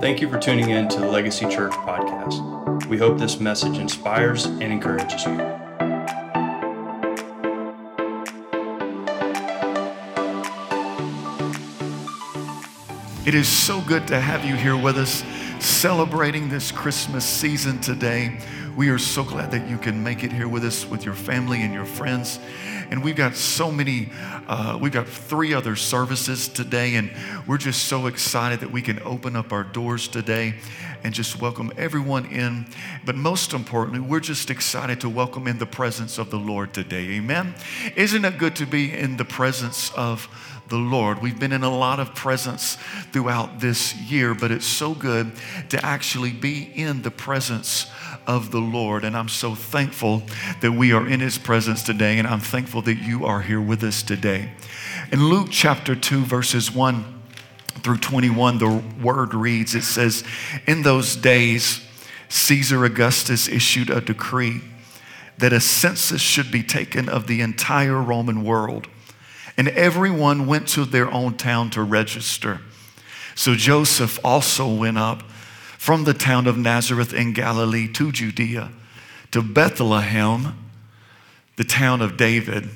Thank you for tuning in to the Legacy Church podcast. We hope this message inspires and encourages you. It is so good to have you here with us celebrating this Christmas season today. We are so glad that you can make it here with us with your family and your friends. And we've got so many, uh, we've got three other services today, and we're just so excited that we can open up our doors today and just welcome everyone in. But most importantly, we're just excited to welcome in the presence of the Lord today. Amen. Isn't it good to be in the presence of the Lord. We've been in a lot of presence throughout this year, but it's so good to actually be in the presence of the Lord. And I'm so thankful that we are in His presence today, and I'm thankful that you are here with us today. In Luke chapter 2, verses 1 through 21, the word reads it says, In those days, Caesar Augustus issued a decree that a census should be taken of the entire Roman world and everyone went to their own town to register. So Joseph also went up from the town of Nazareth in Galilee to Judea, to Bethlehem, the town of David,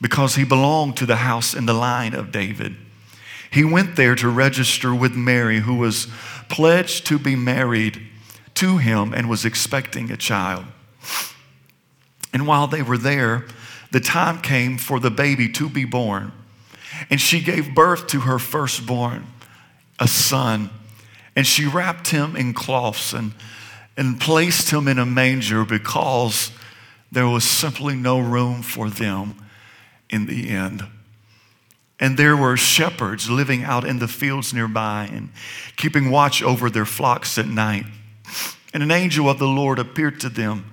because he belonged to the house in the line of David. He went there to register with Mary, who was pledged to be married to him and was expecting a child. And while they were there, the time came for the baby to be born. And she gave birth to her firstborn, a son. And she wrapped him in cloths and, and placed him in a manger because there was simply no room for them in the end. And there were shepherds living out in the fields nearby and keeping watch over their flocks at night. And an angel of the Lord appeared to them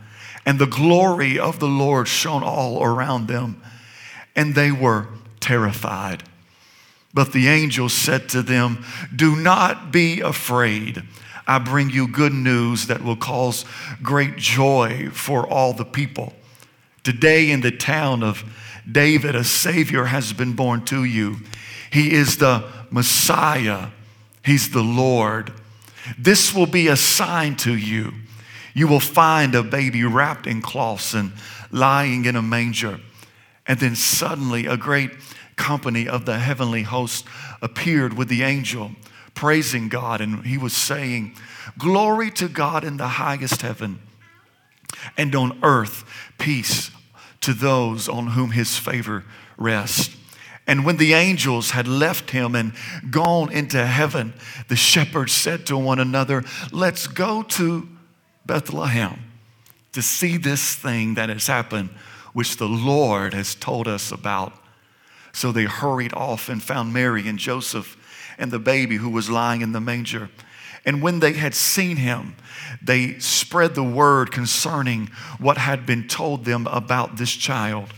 and the glory of the Lord shone all around them, and they were terrified. But the angel said to them, Do not be afraid. I bring you good news that will cause great joy for all the people. Today, in the town of David, a Savior has been born to you. He is the Messiah, He's the Lord. This will be a sign to you you will find a baby wrapped in cloths and lying in a manger. And then suddenly a great company of the heavenly host appeared with the angel, praising God. And he was saying, Glory to God in the highest heaven, and on earth, peace to those on whom his favor rests. And when the angels had left him and gone into heaven, the shepherds said to one another, Let's go to Bethlehem to see this thing that has happened, which the Lord has told us about. So they hurried off and found Mary and Joseph and the baby who was lying in the manger. And when they had seen him, they spread the word concerning what had been told them about this child.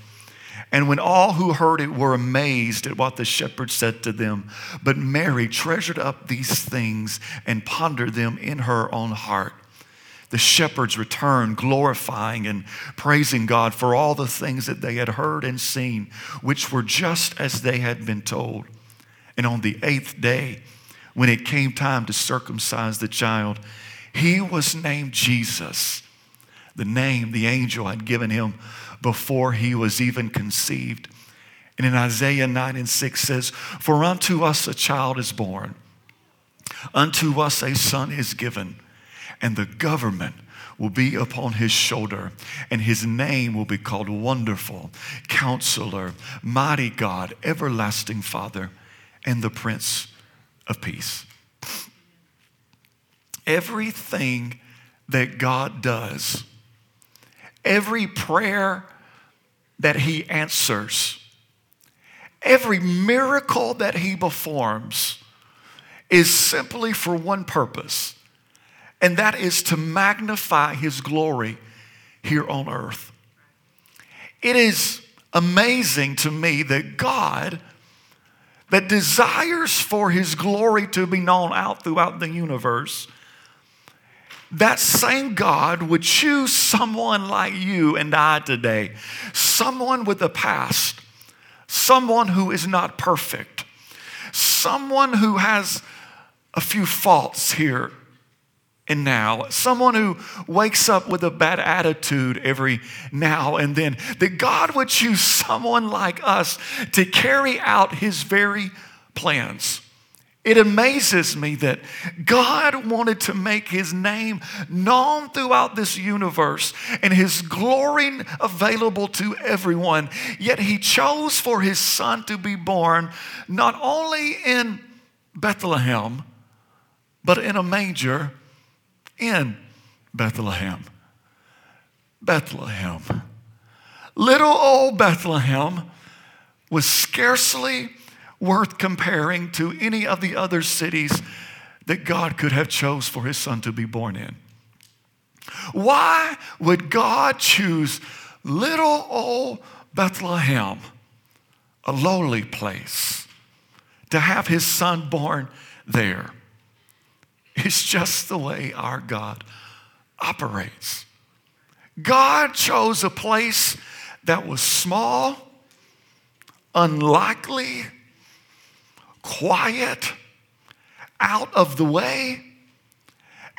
And when all who heard it were amazed at what the shepherds said to them, but Mary treasured up these things and pondered them in her own heart the shepherds returned, glorifying and praising God for all the things that they had heard and seen, which were just as they had been told. And on the eighth day, when it came time to circumcise the child, he was named Jesus, the name the angel had given him before he was even conceived. And in Isaiah 9 and 6 says, For unto us a child is born, unto us a son is given and the government will be upon his shoulder, and his name will be called Wonderful, Counselor, Mighty God, Everlasting Father, and the Prince of Peace. Everything that God does, every prayer that he answers, every miracle that he performs is simply for one purpose and that is to magnify his glory here on earth. It is amazing to me that God, that desires for his glory to be known out throughout the universe, that same God would choose someone like you and I today, someone with a past, someone who is not perfect, someone who has a few faults here and now, someone who wakes up with a bad attitude every now and then, that God would choose someone like us to carry out his very plans. It amazes me that God wanted to make his name known throughout this universe and his glory available to everyone. Yet he chose for his son to be born not only in Bethlehem, but in a manger in Bethlehem. Bethlehem. Little old Bethlehem was scarcely worth comparing to any of the other cities that God could have chose for his son to be born in. Why would God choose little old Bethlehem, a lowly place, to have his son born there? It's just the way our God operates. God chose a place that was small, unlikely, quiet, out of the way.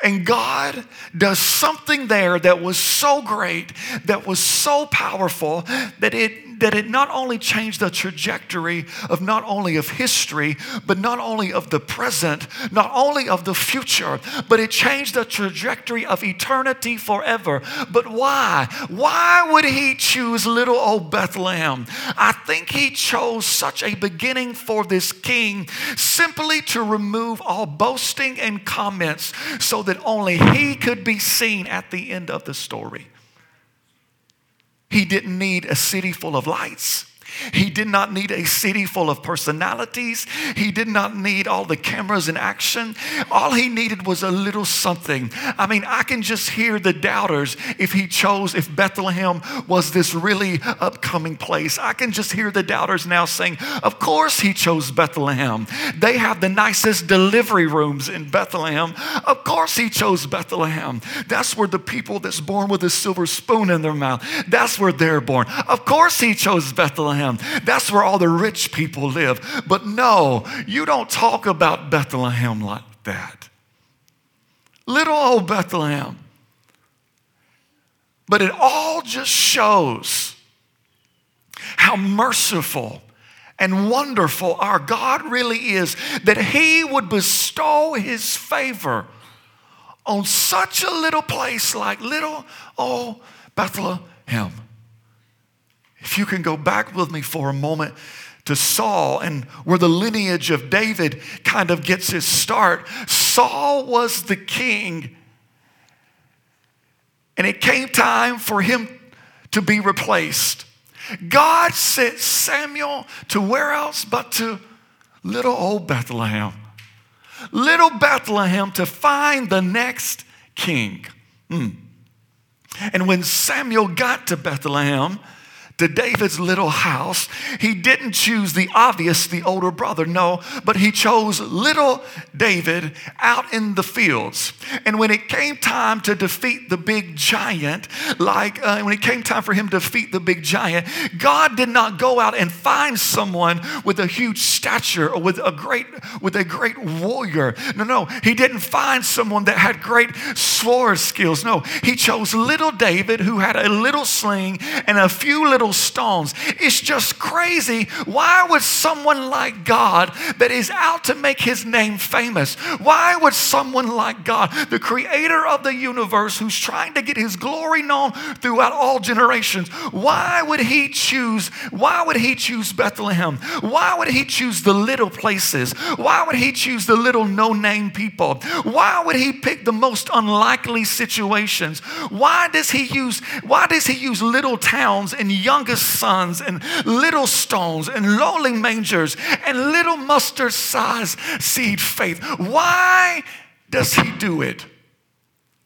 And God does something there that was so great, that was so powerful, that it that it not only changed the trajectory of not only of history, but not only of the present, not only of the future, but it changed the trajectory of eternity forever. But why? Why would he choose little old Bethlehem? I think he chose such a beginning for this king simply to remove all boasting and comments so that only he could be seen at the end of the story. He didn't need a city full of lights. He did not need a city full of personalities. He did not need all the cameras in action. All he needed was a little something. I mean, I can just hear the doubters if he chose, if Bethlehem was this really upcoming place. I can just hear the doubters now saying, Of course he chose Bethlehem. They have the nicest delivery rooms in Bethlehem. Of course he chose Bethlehem. That's where the people that's born with a silver spoon in their mouth, that's where they're born. Of course he chose Bethlehem. Bethlehem. That's where all the rich people live. But no, you don't talk about Bethlehem like that. Little old Bethlehem. But it all just shows how merciful and wonderful our God really is that He would bestow His favor on such a little place like little old Bethlehem. If you can go back with me for a moment to Saul and where the lineage of David kind of gets its start, Saul was the king. And it came time for him to be replaced. God sent Samuel to where else but to little old Bethlehem. Little Bethlehem to find the next king. Mm. And when Samuel got to Bethlehem, to David's little house, he didn't choose the obvious, the older brother, no, but he chose little David out in the fields. And when it came time to defeat the big giant, like uh, when it came time for him to defeat the big giant, God did not go out and find someone with a huge stature or with a great with a great warrior. No, no, he didn't find someone that had great sword skills. No, he chose little David who had a little sling and a few little little stones. It's just crazy. Why would someone like God that is out to make his name famous, why would someone like God, the creator of the universe, who's trying to get his glory known throughout all generations, why would he choose, why would he choose Bethlehem? Why would he choose the little places? Why would he choose the little no name people? Why would he pick the most unlikely situations? Why does he use, why does he use little towns and young youngest sons and little stones and lowly mangers and little mustard sized seed faith. Why does he do it?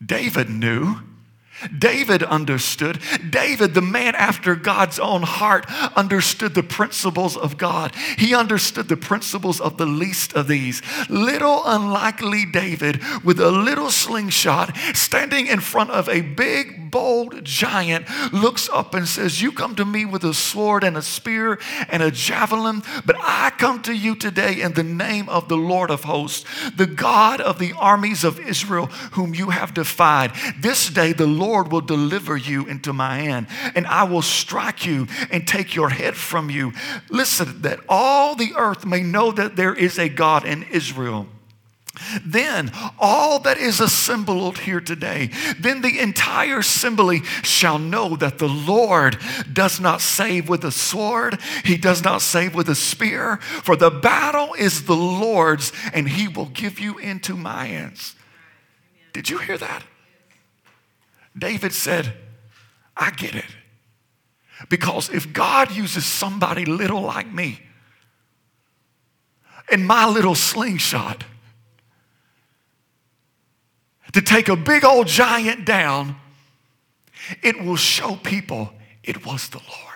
David knew. David understood. David, the man after God's own heart, understood the principles of God. He understood the principles of the least of these. Little unlikely David with a little slingshot standing in front of a big bold giant looks up and says, You come to me with a sword and a spear and a javelin, but I come to you today in the name of the Lord of hosts, the God of the armies of Israel, whom you have defied. This day the Lord will deliver you into my hand, and I will strike you and take your head from you. Listen, that all the earth may know that there is a God in Israel. Then all that is assembled here today, then the entire assembly shall know that the Lord does not save with a sword, he does not save with a spear, for the battle is the Lord's, and he will give you into my hands. Did you hear that? David said, I get it. Because if God uses somebody little like me in my little slingshot, to take a big old giant down, it will show people it was the Lord.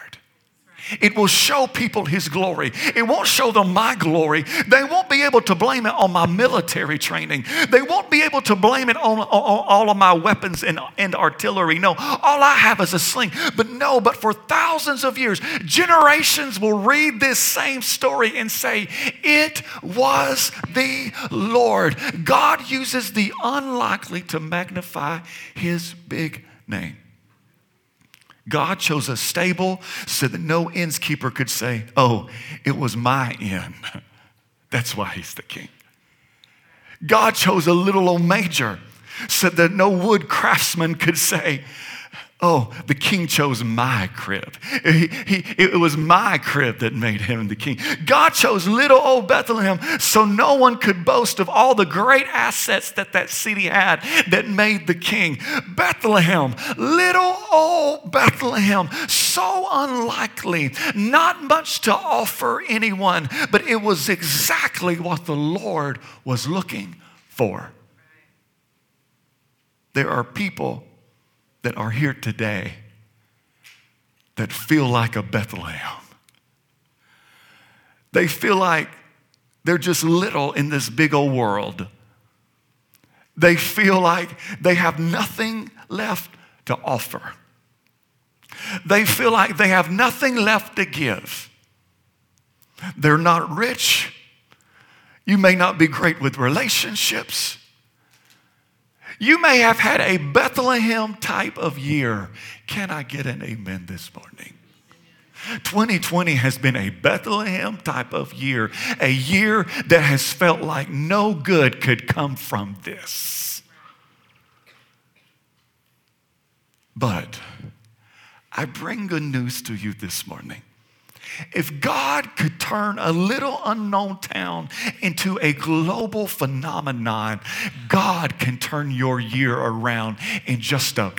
It will show people His glory. It won't show them my glory. They won't be able to blame it on my military training. They won't be able to blame it on, on, on, all of my weapons and, and artillery. No, all I have is a sling. But no, but for thousands of years, generations will read this same story and say, It was the Lord. God uses the unlikely to magnify His big name. God chose a stable so that no innkeeper could say, Oh, it was my inn. That's why he's the king. God chose a little old major so that no wood craftsman could say, Oh, the king chose my crib. He, he, it was my crib that made him the king. God chose little old Bethlehem so no one could boast of all the great assets that that city had that made the king. Bethlehem, little old Bethlehem, so unlikely, not much to offer anyone, but it was exactly what the Lord was looking for. There are people that are here today that feel like a Bethlehem. They feel like they're just little in this big old world. They feel like they have nothing left to offer. They feel like they have nothing left to give. They're not rich. You may not be great with relationships. You may have had a Bethlehem type of year. Can I get an amen this morning? 2020 has been a Bethlehem type of year, a year that has felt like no good could come from this. But I bring good news to you this morning. If God could turn a little unknown town into a global phenomenon, God can turn your year around in just a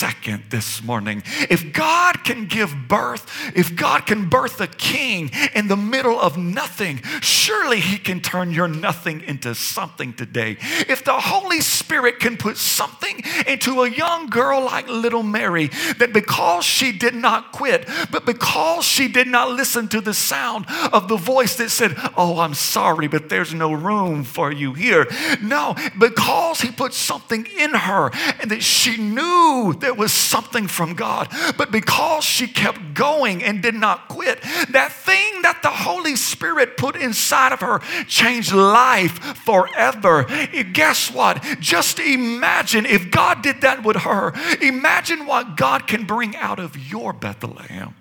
second this morning. If God can give birth, if God can birth a king in the middle of nothing, surely He can turn your nothing into something today. If the Holy Spirit can put something into a young girl like little Mary, that because she did not quit, but because she did not listen to the sound of the voice that said, Oh, I'm sorry, but there's no room for you here. No, because He put something in her and that she knew that there was something from God. But because she kept going and did not quit, that thing that the Holy Spirit put inside of her changed life forever. Guess what? Just imagine if God did that with her. Imagine what God can bring out of your Bethlehem,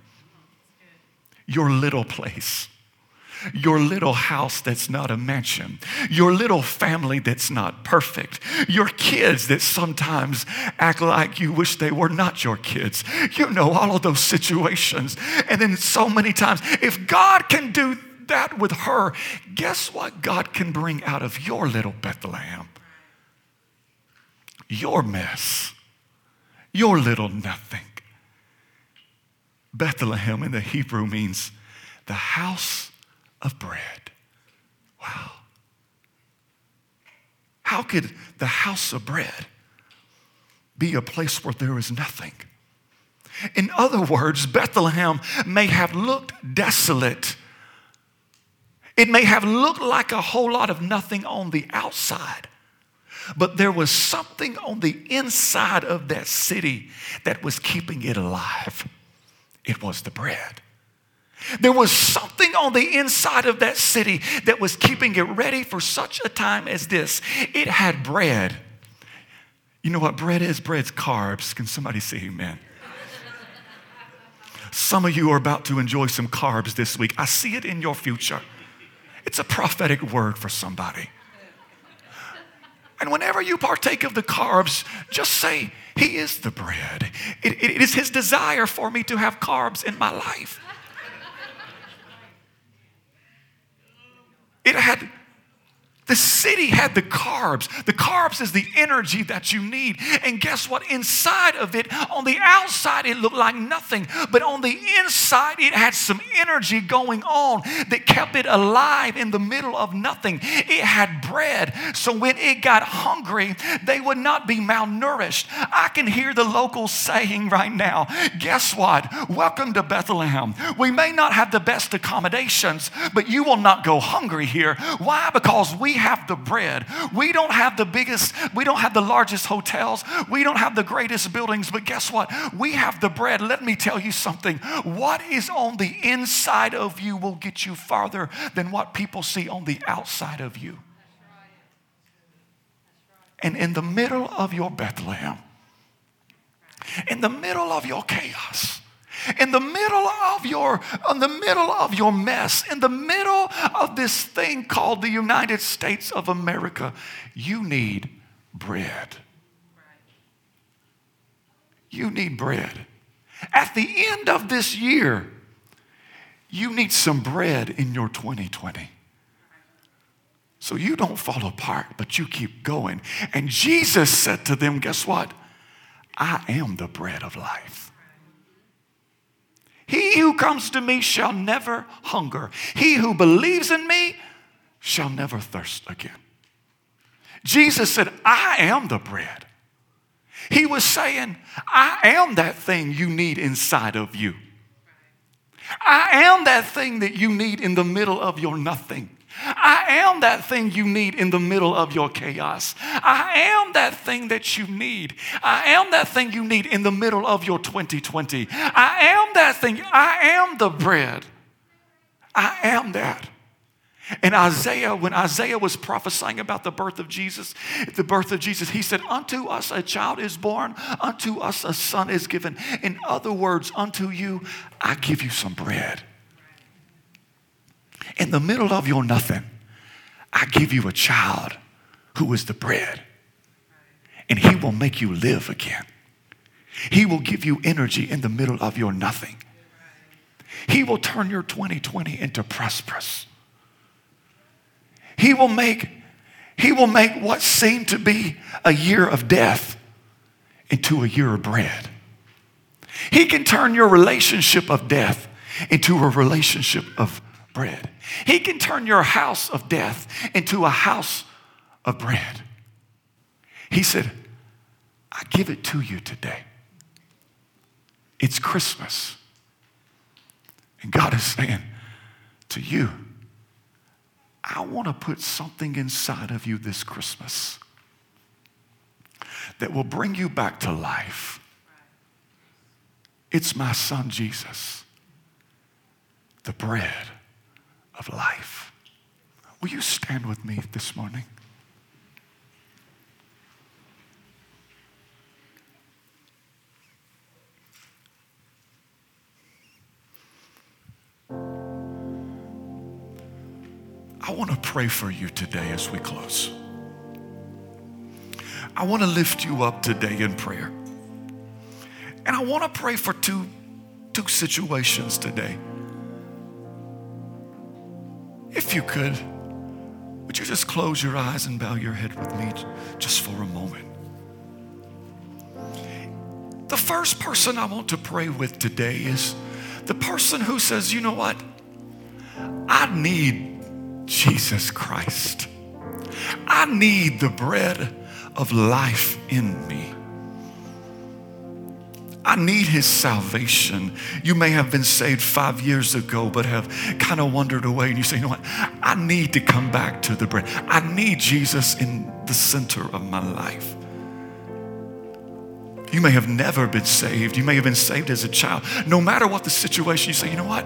your little place your little house that's not a mansion, your little family that's not perfect, your kids that sometimes act like you wish they were not your kids. You know, all of those situations. And then so many times, if God can do that with her, guess what God can bring out of your little Bethlehem? Your mess, your little nothing. Bethlehem in the Hebrew means the house of bread. Wow. How could the house of bread be a place where there is nothing? In other words, Bethlehem may have looked desolate. It may have looked like a whole lot of nothing on the outside. But there was something on the inside of that city that was keeping it alive. It was the bread. There was something on the inside of that city that was keeping it ready for such a time as this. It had bread. You know what bread is? Bread's carbs. Can somebody say amen? Some of you are about to enjoy some carbs this week. I see it in your future. It's a prophetic word for somebody. And whenever you partake of the carbs, just say, He is the bread. it, it is His desire for me to have carbs in my life. It had the city had the carbs. The carbs is the energy that you need. And guess what? Inside of it, on the outside, it looked like nothing. But on the inside, it had some energy going on that kept it alive in the middle of nothing. It had bread. So when it got hungry, they would not be malnourished. I can hear the locals saying right now, guess what? Welcome to Bethlehem. We may not have the best accommodations, but you will not go hungry here. Why? Because we have the bread. We don't have the biggest, we don't have the largest hotels. We don't have the greatest buildings, but guess what? We have the bread. Let me tell you something. What is on the inside of you will get you farther than what people see on the outside of you. And in the middle of your Bethlehem, in the middle of your chaos, in the middle of your in the middle of your mess in the middle of this thing called the united states of america you need bread. You need bread. At the end of this year you need some bread in your 2020 so you don't fall apart but you keep going. And jesus said to them guess what? I am the bread of life he who comes to me shall never hunger. He who believes in me shall never thirst again. Jesus said, I am the bread. He was saying, I am that thing you need inside of you. I am that thing that you need in the middle of your nothing. I am that thing you need in the middle of your chaos. I am that thing that you need. I am that thing you need in the middle of your 2020. I am that thing. I am the bread. I am that. And Isaiah, when Isaiah was prophesying about the birth of Jesus, the birth of Jesus, he said, Unto us a child is born, unto us a son is given. In other words, unto you, I give you some bread in the middle of your nothing, I give you a child who is the bread, and he will make you live again. He will give you energy in the middle of your nothing. He will turn your 2020 into prosperous. He will make he will make what seemed to be a year of death into a year of bread. He can turn your relationship of death into a relationship of bread. He can turn your house of death into a house of bread. He said, I give it to you today. It's Christmas. And God is saying to you, I want to put something inside of you this Christmas that will bring you back to life. It's my son Jesus, the bread of life. Will you stand with me this morning? I want to pray for you today as we close. I want to lift you up today in prayer. And I want to pray for two, two situations today. If you could, would you just close your eyes and bow your head with me just for a moment? The first person I want to pray with today is the person who says, you know what? I need Jesus Christ. I need the bread of life in me. Need his salvation. You may have been saved five years ago, but have kind of wandered away. And you say, you know what? I need to come back to the bread. I need Jesus in the center of my life. You may have never been saved. You may have been saved as a child. No matter what the situation, you say, you know what?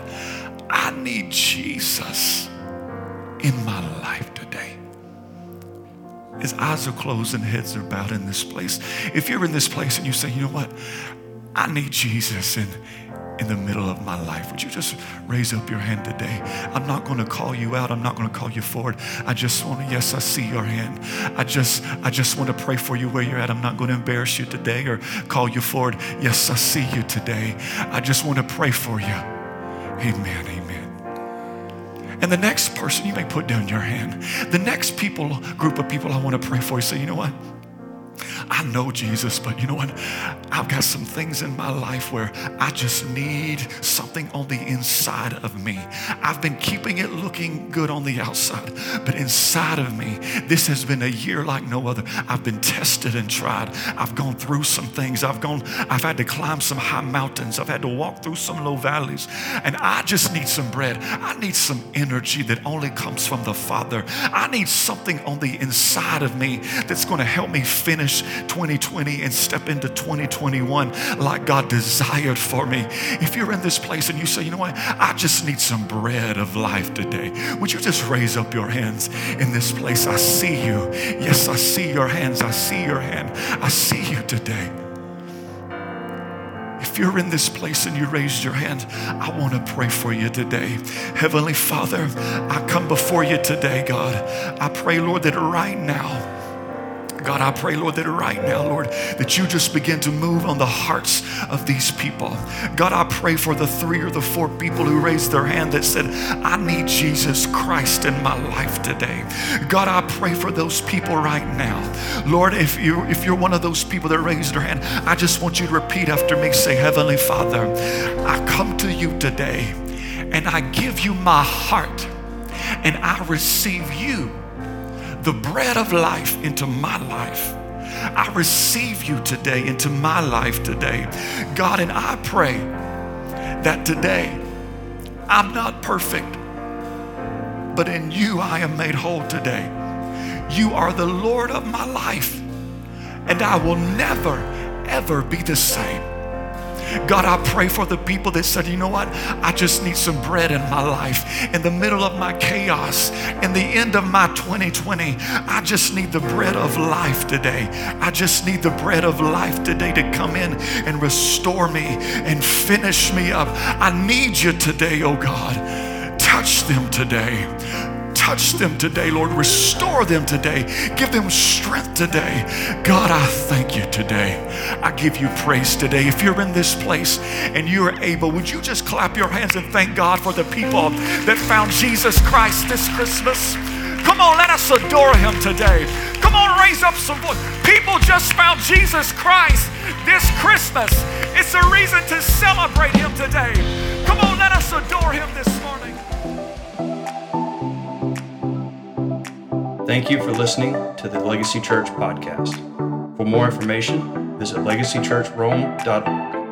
I need Jesus in my life today. His eyes are closed and heads are bowed in this place. If you're in this place and you say, you know what? I need Jesus in, in the middle of my life. Would you just raise up your hand today? I'm not going to call you out. I'm not going to call you forward. I just want to, yes, I see your hand. I just, I just want to pray for you where you're at. I'm not going to embarrass you today or call you forward. Yes, I see you today. I just want to pray for you. Amen. Amen. And the next person, you may put down your hand. The next people, group of people I want to pray for, you say, you know what? I know Jesus, but you know what? I've got some things in my life where I just need something on the inside of me. I've been keeping it looking good on the outside, but inside of me, this has been a year like no other. I've been tested and tried. I've gone through some things. I've gone, I've had to climb some high mountains. I've had to walk through some low valleys. And I just need some bread. I need some energy that only comes from the Father. I need something on the inside of me that's going to help me finish 2020 and step into 2021 like God desired for me. If you're in this place and you say, you know what, I just need some bread of life today, would you just raise up your hands in this place? I see you. Yes, I see your hands. I see your hand. I see you today. If you're in this place and you raised your hand, I want to pray for you today. Heavenly Father, I come before you today, God. I pray, Lord, that right now, God, I pray, Lord, that right now, Lord, that you just begin to move on the hearts of these people. God, I pray for the three or the four people who raised their hand that said, I need Jesus Christ in my life today. God, I pray for those people right now. Lord, if you if you're one of those people that raised their hand, I just want you to repeat after me. Say, Heavenly Father, I come to you today and I give you my heart and I receive you the bread of life into my life. I receive you today into my life today. God, and I pray that today I'm not perfect, but in you I am made whole today. You are the Lord of my life, and I will never, ever be the same. God, I pray for the people that said, you know what? I just need some bread in my life. In the middle of my chaos, in the end of my 2020, I just need the bread of life today. I just need the bread of life today to come in and restore me and finish me up. I need you today, oh God. Touch them today touch them today, Lord. Restore them today. Give them strength today. God, I thank you today. I give you praise today. If you're in this place and you're able, would you just clap your hands and thank God for the people that found Jesus Christ this Christmas? Come on, let us adore him today. Come on, raise up some voice. People just found Jesus Christ this Christmas. It's a reason to celebrate him today. Come on, let us adore him this morning. Thank you for listening to the Legacy Church podcast. For more information, visit legacychurchrome.org.